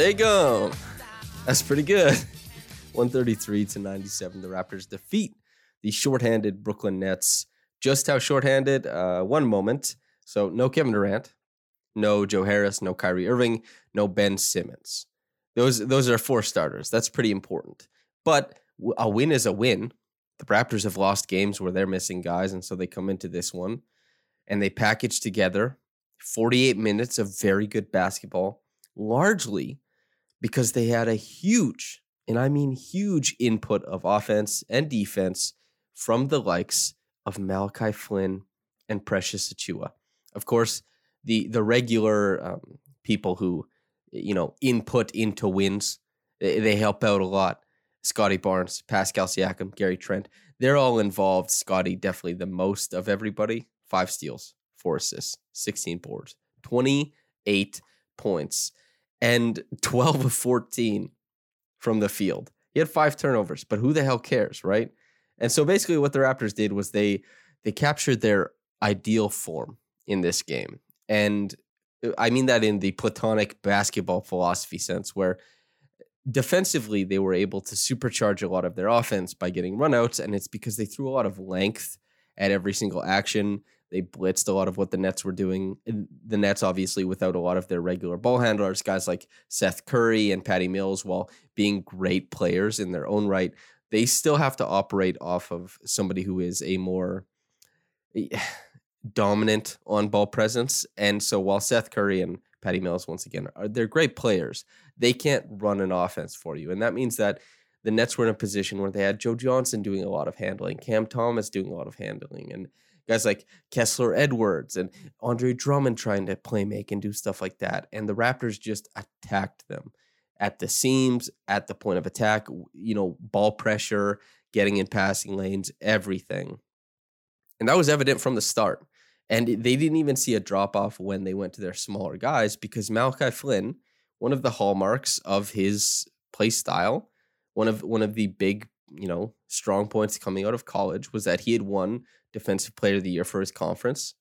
There you go. That's pretty good. 133 to 97. The Raptors defeat the shorthanded Brooklyn Nets. Just how shorthanded? Uh, one moment. So, no Kevin Durant, no Joe Harris, no Kyrie Irving, no Ben Simmons. Those, those are four starters. That's pretty important. But a win is a win. The Raptors have lost games where they're missing guys, and so they come into this one and they package together 48 minutes of very good basketball, largely because they had a huge, and I mean huge, input of offense and defense from the likes of Malachi Flynn and Precious Achiuwa. Of course, the the regular um, people who you know input into wins they, they help out a lot. Scottie Barnes, Pascal Siakam, Gary Trent, they're all involved. Scottie definitely the most of everybody. Five steals, four assists, 16 boards, 28 points and 12 of 14 from the field. He had five turnovers, but who the hell cares, right? And so basically what the Raptors did was they they captured their ideal form in this game. And uh, I mean that in the platonic basketball philosophy sense where defensively they were able to supercharge a lot of their offense by getting runouts and it's because they threw a lot of length at every single action. They blitzed a lot of what the Nets were doing. The Nets, obviously, without a lot of their regular ball handlers, guys like Seth Curry and Patty Mills, while being great players in their own right, they still have to operate off of somebody who is a more eh, dominant on ball presence. And so while Seth Curry and Patty Mills, once again, are they're great players, they can't run an offense for you. And that means that the Nets were in a position where they had Joe Johnson doing a lot of handling, Cam Thomas doing a lot of handling, and guys like Kessler Edwards and Andre Drummond trying to play make and do stuff like that. And the Raptors just attacked them at the seams, at the point of attack, you know, ball pressure, getting in passing lanes, everything. And that was evident from the start. And they didn't even see a drop off when they went to their smaller guys because Malachi Flynn, one of the hallmarks of his play style, one of one of the big, you know, strong points coming out of college was that he had won defensive player of the year for his conference.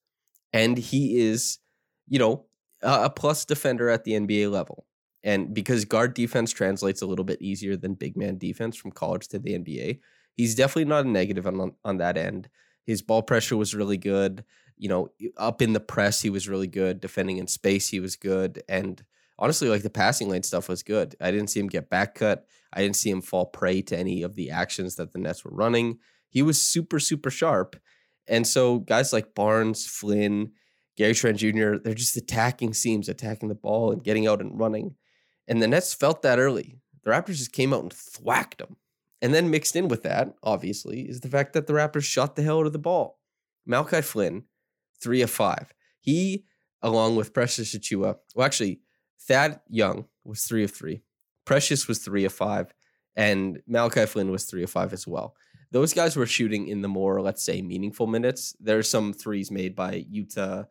And he is, you know, a plus defender at the NBA level. And because guard defense translates a little bit easier than big man defense from college to the NBA, he's definitely not a negative on, on that end. His ball pressure was really good. You know, up in the press, he was really good. Defending in space, he was good. And honestly, like the passing lane stuff was good. I didn't see him get back cut. I didn't see him fall prey to any of the actions that the Nets were running. He was super, super sharp. And so guys like Barnes, Flynn, Gary Trent Jr., they're just attacking seams, attacking the ball and getting out and running. And the Nets felt that early. The Raptors just came out and thwacked them. And then mixed in with that, obviously, is the fact that the Raptors shot the hell out of the ball. Malachi Flynn, three of five. He, along with Precious Achiuwa, well, actually, Thad Young was three of three. Precious was three of five. And Malachi Flynn was three of five as well those guys were shooting in the more, let's say, meaningful minutes. There's some threes made by Yuta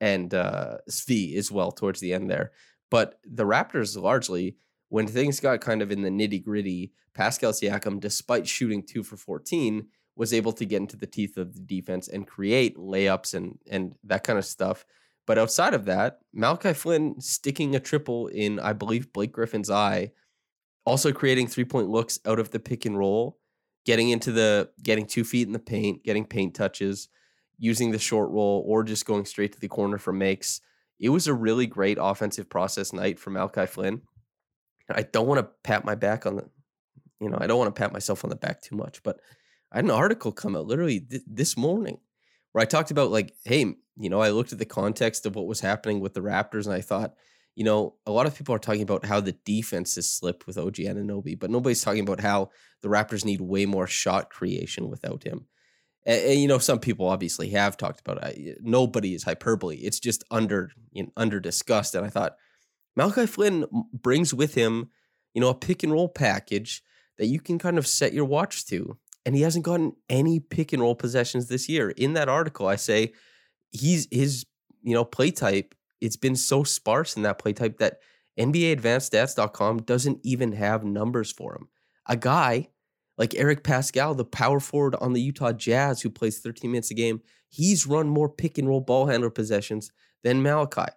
and uh, Svi as well towards the end there. But the Raptors largely, when things got kind of in the nitty gritty, Pascal Siakam, despite shooting two for 14, was able to get into the teeth of the defense and create layups and and that kind of stuff. But outside of that, Malachi Flynn sticking a triple in, I believe, Blake Griffin's eye, also creating three point looks out of the pick and roll, getting into the getting two feet in the paint, getting paint touches, using the short roll, or just going straight to the corner for makes. It was a really great offensive process night for Malachi Flynn. I don't want to pat my back on the, you know, I don't want to pat myself on the back too much, but I had an article come out literally th- this morning where I talked about like, hey, you know, I looked at the context of what was happening with the Raptors and I thought, you know, a lot of people are talking about how the defense has slipped with OG Anunoby, but nobody's talking about how the Raptors need way more shot creation without him. And, and you know, some people obviously have talked about uh, it. Nobody is hyperbole. It's just under you know, under discussed. And I thought Malachi Flynn brings with him, you know, a pick and roll package that you can kind of set your watch to and he hasn't gotten any pick and roll possessions this year. In that article, I say he's his you know play type. It's been so sparse in that play type that NBA Advanced Stats.com doesn't even have numbers for him. A guy like Eric Paschall, the power forward on the Utah Jazz, who plays 13 minutes a game, he's run more pick and roll ball handler possessions than Malachi.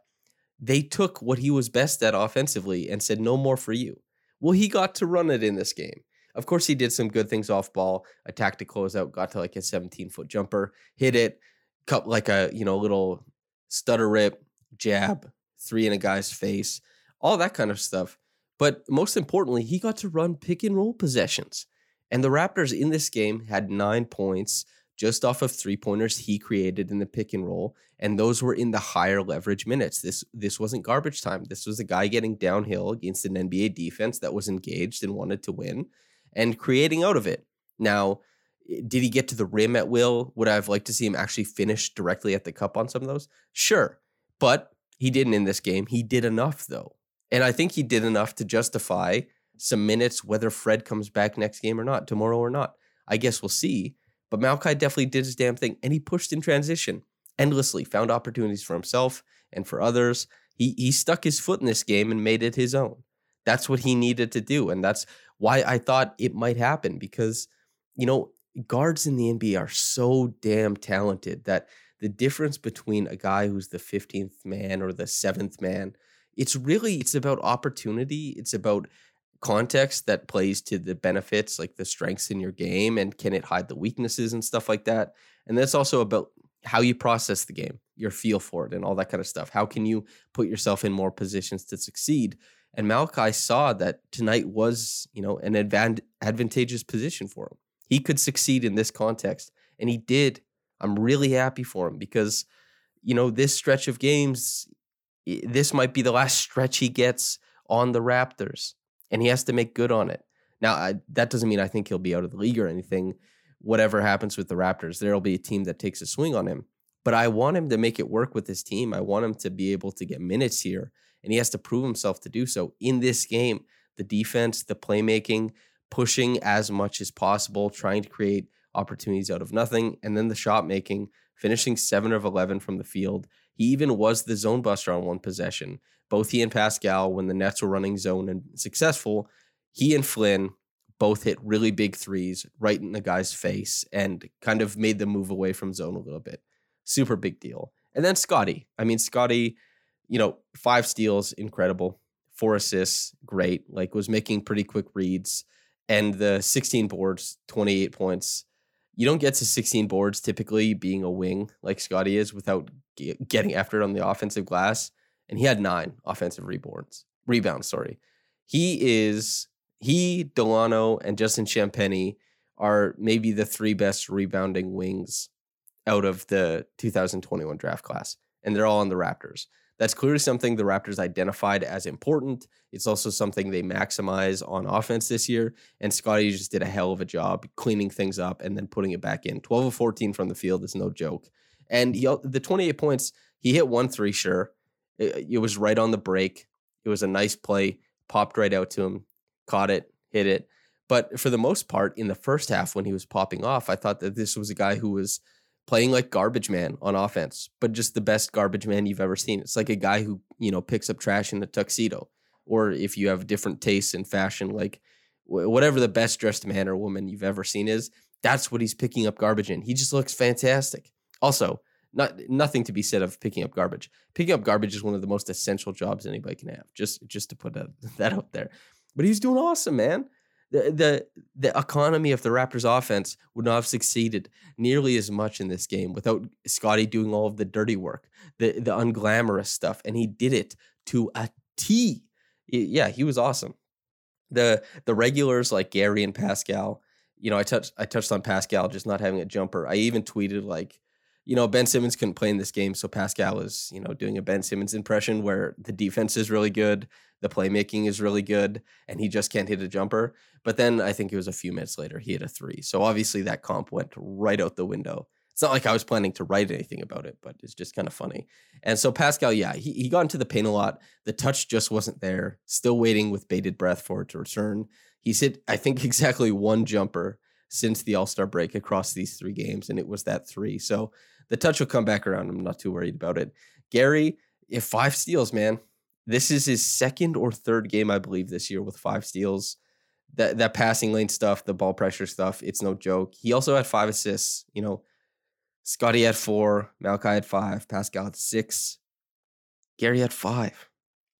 They took what he was best at offensively and said, no more for you. Well, he got to run it in this game. Of course, he did some good things off ball, attacked to close out, got to like a 17 foot jumper, hit it, cut like a, you know, little stutter rip, jab, three in a guy's face, all that kind of stuff. But most importantly, he got to run pick and roll possessions. And the Raptors in this game had nine points just off of three pointers he created in the pick and roll. And those were in the higher leverage minutes. This this wasn't garbage time. This was a guy getting downhill against an NBA defense that was engaged and wanted to win and creating out of it. Now, eh, did he get to the rim at will? Would I have liked to see him actually finish directly at the cup on some of those? Sure. But he didn't in this game. He did enough, though. And I think he did enough to justify some minutes, whether Fred comes back next game or not, tomorrow or not. I guess we'll see. But Malachi definitely did his damn thing and he pushed in transition endlessly, found opportunities for himself and for others. He, he stuck his foot in this game and made it his own. That's what he needed to do. And that's why I thought it might happen because, you know, guards in the NBA are so damn talented that the difference between a guy who's the 15th man or the seventh man, it's really it's about opportunity. It's about context that plays to the benefits, like the strengths in your game, and can it hide the weaknesses and stuff like that. And that's also about how you process the game, your feel for it, and all that kind of stuff. How can you put yourself in more positions to succeed? And Malachi saw that tonight was, you know, an advan- advantageous position for him. He could succeed in this context, and he did. I'm really happy for him because, you know, this stretch of games, this might be the last stretch he gets on the Raptors, and he has to make good on it. Now, I, that doesn't mean I think he'll be out of the league or anything. Whatever happens with the Raptors, there'll be a team that takes a swing on him. But I want him to make it work with his team. I want him to be able to get minutes here and he has to prove himself to do so in this game. The defense, the playmaking, pushing as much as possible, trying to create opportunities out of nothing, and then the shot making, finishing seven of 11 from the field. He even was the zone buster on one possession. Both he and Pascal, when the Nets were running zone and successful, he and Flynn both hit really big threes right in the guy's face and kind of made them move away from zone a little bit. Super big deal. And then Scottie. I mean, Scottie, you know, five steals, incredible. Four assists, great. Like was making pretty quick reads. And the 16 boards, 28 points. You don't get to 16 boards typically being a wing like Scottie is without getting after it on the offensive glass. And he had nine offensive rebounds. Rebounds, sorry. He is he, Dalano, and Justin Champagnie are maybe the three best rebounding wings out of the 2021 draft class. And they're all on the Raptors. That's clearly something the Raptors identified as important. It's also something they maximize on offense this year. And Scottie just did a hell of a job cleaning things up and then putting it back in. 12 of 14 from the field is no joke. And he, the 28 points, he hit one three, sure. It, it was right on the break. It was a nice play, popped right out to him, caught it, hit it. But for the most part, in the first half, when he was popping off, I thought that this was a guy who was playing like garbage man on offense, but just the best garbage man you've ever seen. It's like a guy who, you know, picks up trash in a tuxedo. Or if you have different tastes in fashion, like whatever the best dressed man or woman you've ever seen is, that's what he's picking up garbage in. He just looks fantastic. Also, not nothing to be said of picking up garbage. Picking up garbage is one of the most essential jobs anybody can have. Just just to put that, that out there. But he's doing awesome, man. The, the the economy of the Raptors offense would not have succeeded nearly as much in this game without Scottie doing all of the dirty work, the the unglamorous stuff, and he did it to a T. Yeah, he was awesome. The the regulars like Gary and Pascal, you know, I touched I touched on Pascal just not having a jumper. I even tweeted like you know, Ben Simmons couldn't play in this game, so Pascal is, you know, doing a Ben Simmons impression where the defense is really good, the playmaking is really good, and he just can't hit a jumper. But then I think it was a few minutes later he hit a three. So obviously that comp went right out the window. It's not like I was planning to write anything about it, but it's just kind of funny. And so Pascal, yeah, he, he got into the paint a lot. The touch just wasn't there. Still waiting with bated breath for it to return. He's hit, I think, exactly one jumper since the All Star break across these three games, and it was that three. So the touch will come back around. I'm not too worried about it. Gary, if five steals, man. This is his second or third game, I believe, this year with five steals. That that passing lane stuff, the ball pressure stuff, it's no joke. He also had five assists. You know, Scottie had four, Malachi had five, Pascal had six, Gary had five,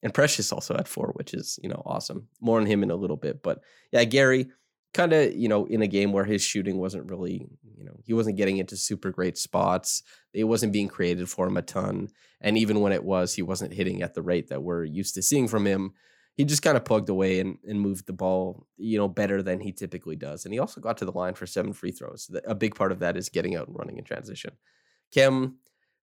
and Precious also had four, which is you know awesome. More on him in a little bit, but yeah, Gary kind of you know in a game where his shooting wasn't really you know he wasn't getting into super great spots. It wasn't being created for him a ton and even when it was he wasn't hitting at the rate that we're used to seeing from him. He just kind of plugged away and, and moved the ball you know better than he typically does and he also got to the line for seven free throws. A big part of that is getting out and running in transition. Khem,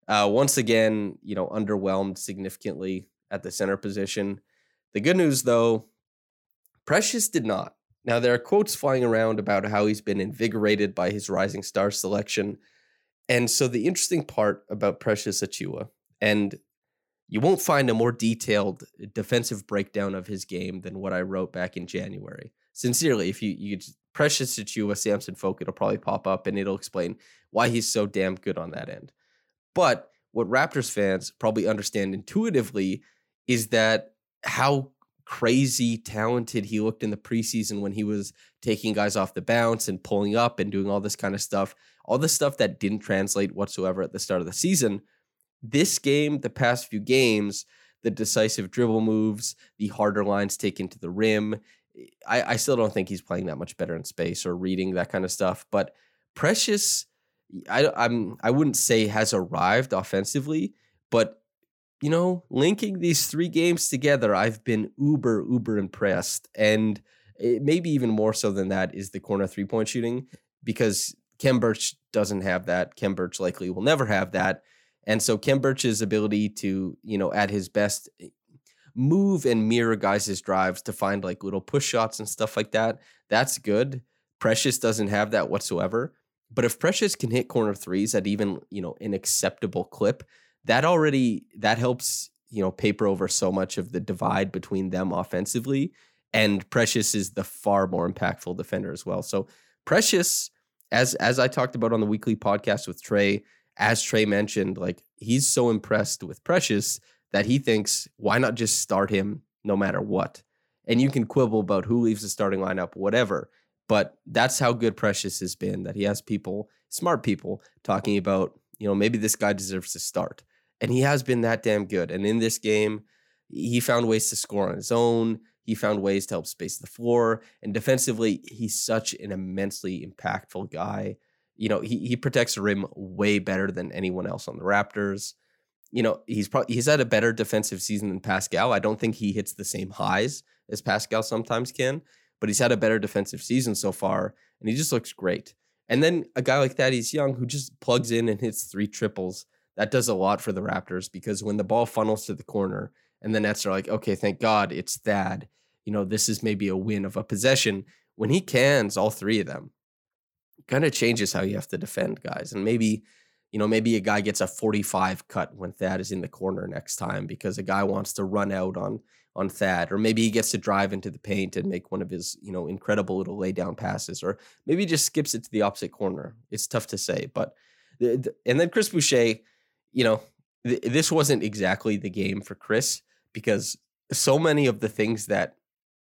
uh, once again you know underwhelmed significantly at the center position. The good news though precious did not now, there are quotes flying around about how he's been invigorated by his Rising Star selection. And so, the interesting part about Precious Achiuwa, and you won't find a more detailed defensive breakdown of his game than what I wrote back in January. Sincerely, if you, you Precious Achiuwa, Samson Folk, it'll probably pop up and it'll explain why he's so damn good on that end. But what Raptors fans probably understand intuitively is that how crazy talented he looked in the preseason when he was taking guys off the bounce and pulling up and doing all this kind of stuff, all the stuff that didn't translate whatsoever at the start of the season. This game, the past few games, the decisive dribble moves, the harder lines taken to the rim. I, I still don't think he's playing that much better in space or reading that kind of stuff. But Precious, I, I'm I wouldn't say has arrived offensively, but you know, linking these three games together, I've been uber, uber impressed. And it, maybe even more so than that is the corner three point shooting because Khem Birch doesn't have that. Khem Birch likely will never have that. And so Khem Birch's ability to, you know, at his best, eh, move and mirror guys' drives to find like little push shots and stuff like that, that's good. Precious doesn't have that whatsoever. But if Precious can hit corner threes at even, you know, an acceptable clip, that already that helps you know paper over so much of the divide between them offensively and precious is the far more impactful defender as well. So precious as as i talked about on the weekly podcast with trey as trey mentioned like he's so impressed with precious that he thinks why not just start him no matter what? And you can quibble about who leaves the starting lineup whatever but that's how good precious has been that he has people smart people talking about you know maybe this guy deserves to start and he has been that damn good. And in this game, he found ways to score on his own. He found ways to help space the floor. And defensively, he's such an immensely impactful guy. You know, he, he protects the rim way better than anyone else on the Raptors. You know, he's probably he's had a better defensive season than Pascal. I don't think he hits the same highs as Pascal sometimes can, but he's had a better defensive season so far, and he just looks great. And then a guy like that, he's young, who just plugs in and hits three triples that does a lot for the Raptors because when the ball funnels to the corner and the Nets are like, okay, thank God it's Thad. You know, this is maybe a win of a possession. When he cans all three of them, kind of changes how you have to defend guys. And maybe, you know, maybe a guy gets a 45 cut when Thad is in the corner next time because a guy wants to run out on on Thad, or maybe he gets to drive into the paint and make one of his, you know, incredible little lay down passes, or maybe he just skips it to the opposite corner. It's tough to say, but and then Chris Boucher, you know, th- this wasn't exactly the game for Chris because so many of the things that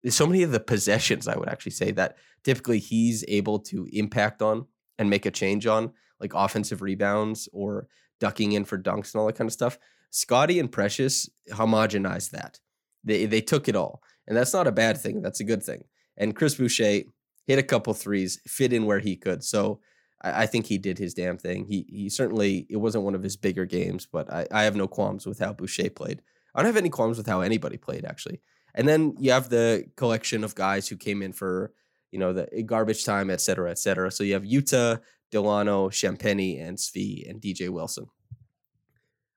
so many of the possessions I would actually say that typically he's able to impact on and make a change on, like offensive rebounds or ducking in for dunks and all that kind of stuff. Scottie and Precious homogenized that. They they took it all. And that's not a bad thing. That's a good thing. And Chris Boucher hit a couple threes, fit in where he could. So I, I think he did his damn thing. He he certainly it wasn't one of his bigger games, but I, I have no qualms with how Boucher played. I don't have any qualms with how anybody played actually. And then you have the collection of guys who came in for you know the garbage time, et cetera, et cetera. So you have Yuta, Dalano, Champagnie, and Svi and DJ Wilson.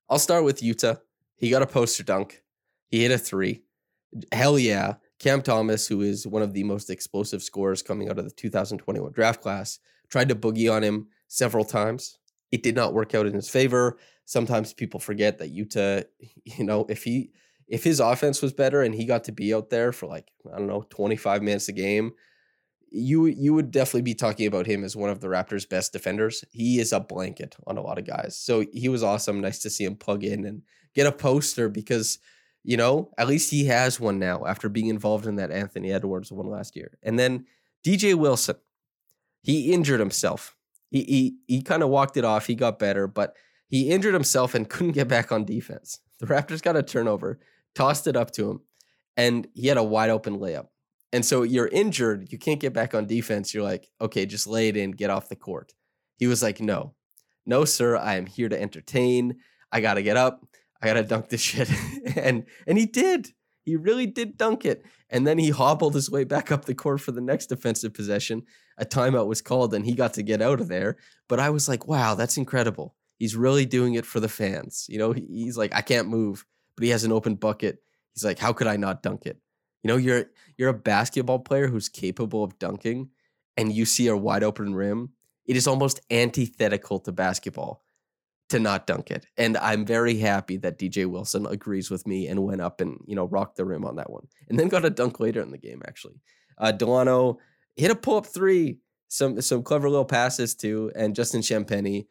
I'll start with Yuta. He got a poster dunk. He hit a three. Hell yeah. Cam Thomas, who is one of the most explosive scorers coming out of the 2021 draft class, tried to boogie on him several times. It did not work out in his favor. Sometimes people forget that Yuta, you know, if he if his offense was better and he got to be out there for like, I don't know, 25 minutes a game, you you would definitely be talking about him as one of the Raptors' best defenders. He is a blanket on a lot of guys. So he was awesome. Nice to see him plug in and get a poster because you know, at least he has one now after being involved in that Anthony Edwards one last year. And then DJ Wilson, he injured himself. He he he kind of walked it off. He got better, but he injured himself and couldn't get back on defense. The Raptors got a turnover, tossed it up to him, and he had a wide open layup. And so you're injured, you can't get back on defense. You're like, okay, just lay it in, get off the court. He was like, no, no, sir, I am here to entertain. I got to get up. I got to dunk this shit. and and he did. He really did dunk it. And then he hobbled his way back up the court for the next defensive possession. A timeout was called and he got to get out of there. But I was like, wow, that's incredible. He's really doing it for the fans. You know, he's like, I can't move, but he has an open bucket. He's like, how could I not dunk it? You know, you're you're a basketball player who's capable of dunking and you see a wide open rim. It is almost antithetical to basketball to not dunk it. And I'm very happy that DJ Wilson agrees with me and went up and, you know, rocked the rim on that one. And then got a dunk later in the game, actually. Uh, Dalano hit a pull up three, some some clever little passes too. And Justin Champagnie,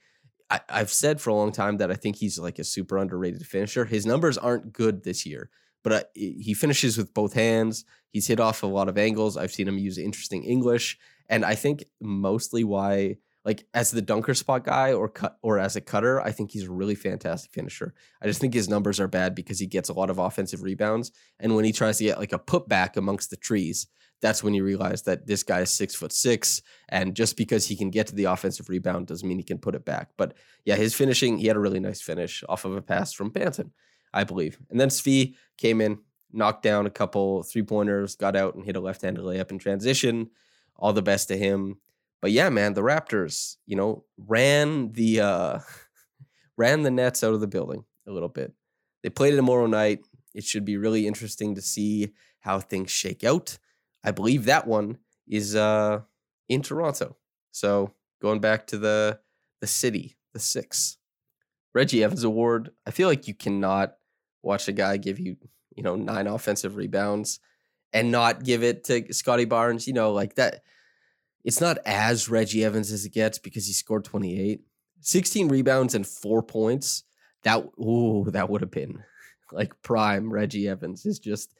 I, I've said for a long time that I think he's like a super underrated finisher. His numbers aren't good this year, but uh, he finishes with both hands. He's hit off a lot of angles. I've seen him use interesting English. And I think mostly why like as the dunker spot guy or cut or as a cutter, I think he's a really fantastic finisher. I just think his numbers are bad because he gets a lot of offensive rebounds, and when he tries to get like a putback amongst the trees, that's when you realize that this guy is six foot six, and just because he can get to the offensive rebound doesn't mean he can put it back. But yeah, his finishing, he had a really nice finish off of a pass from Banton, I believe, and then Svi came in, knocked down a couple three pointers, got out and hit a left handed layup in transition. All the best to him. But yeah, man, the Raptors, you know, ran the uh ran the Nets out of the building a little bit. They played it tomorrow night. It should be really interesting to see how things shake out. I believe that one is uh in Toronto. So going back to the the city, the six. Reggie Evans Award. I feel like you cannot watch a guy give you, you know, nine offensive rebounds and not give it to Scottie Barnes. You know, like that it's not as Reggie Evans as it gets because he scored 28. 16 rebounds and four points. That ooh, that would have been like prime Reggie Evans is just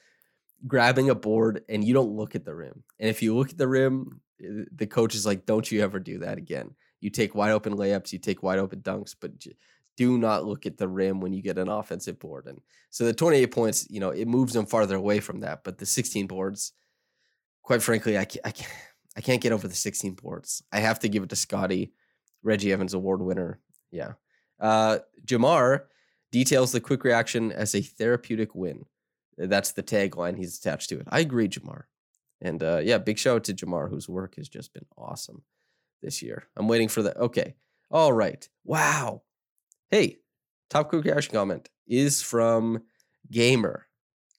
grabbing a board and you don't look at the rim. And if you look at the rim, eh, the coach is like, "Don't you ever do that again." You take wide open layups, you take wide open dunks, but do not look at the rim when you get an offensive board. And so the 28 points, you know, it moves them farther away from that. But the 16 boards, quite frankly, I can't, I can't I can't get over the 16 ports. I have to give it to Scottie, Reggie Evans Award winner. Yeah. Uh, Jamar details the quick reaction as a therapeutic win. That's the tagline he's attached to it. I agree, Jamar. And uh, yeah, big shout out to Jamar, whose work has just been awesome this year. I'm waiting for the. Okay. All right. Wow. Hey, top quick reaction comment is from Gamer.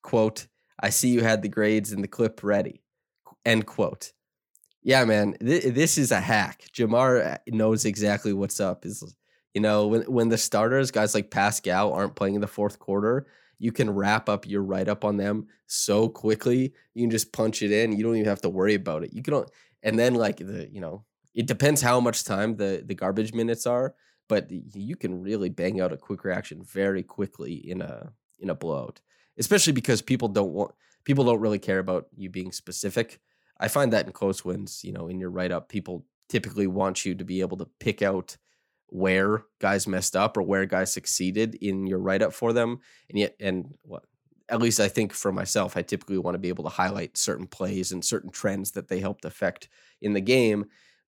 Quote, I see you had the grades in the clip ready. End quote yeah, man, th- this is a hack. Jamar uh, knows exactly what's up. Is you know when when the starters, guys like Pascal, aren't playing in the fourth quarter, you can wrap up your write up on them so quickly. You can just punch it in. You don't even have to worry about it. You can, and then like the you know, it depends how much time the the garbage minutes are, but you can really bang out a quick reaction very quickly in a in a blowout. Especially because people don't want people don't really care about you being specific I find that in close wins, you know, in your write up, people typically want you to be able to pick out where guys messed up or where guys succeeded in your write up for them. And yet, and what, at least I think for myself, I typically want to be able to highlight certain plays and certain trends that they helped affect in the game.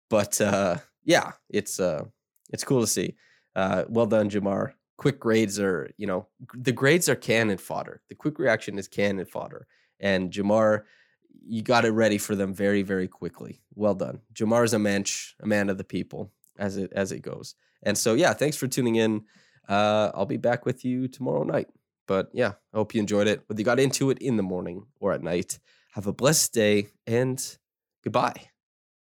But uh, yeah, it's uh, it's cool to see. Uh, well done, Jamar. Quick grades are, you know, the grades are cannon fodder. The quick reaction is cannon fodder. And Jamar, you got it ready for them very, very quickly. Well done. Jamar is a mensch, a man of the people, as it as it goes. And so, yeah, thanks for tuning in. Uh, I'll be back with you tomorrow night. But yeah, I hope you enjoyed it. Whether you got into it in the morning or at night, have a blessed day and goodbye.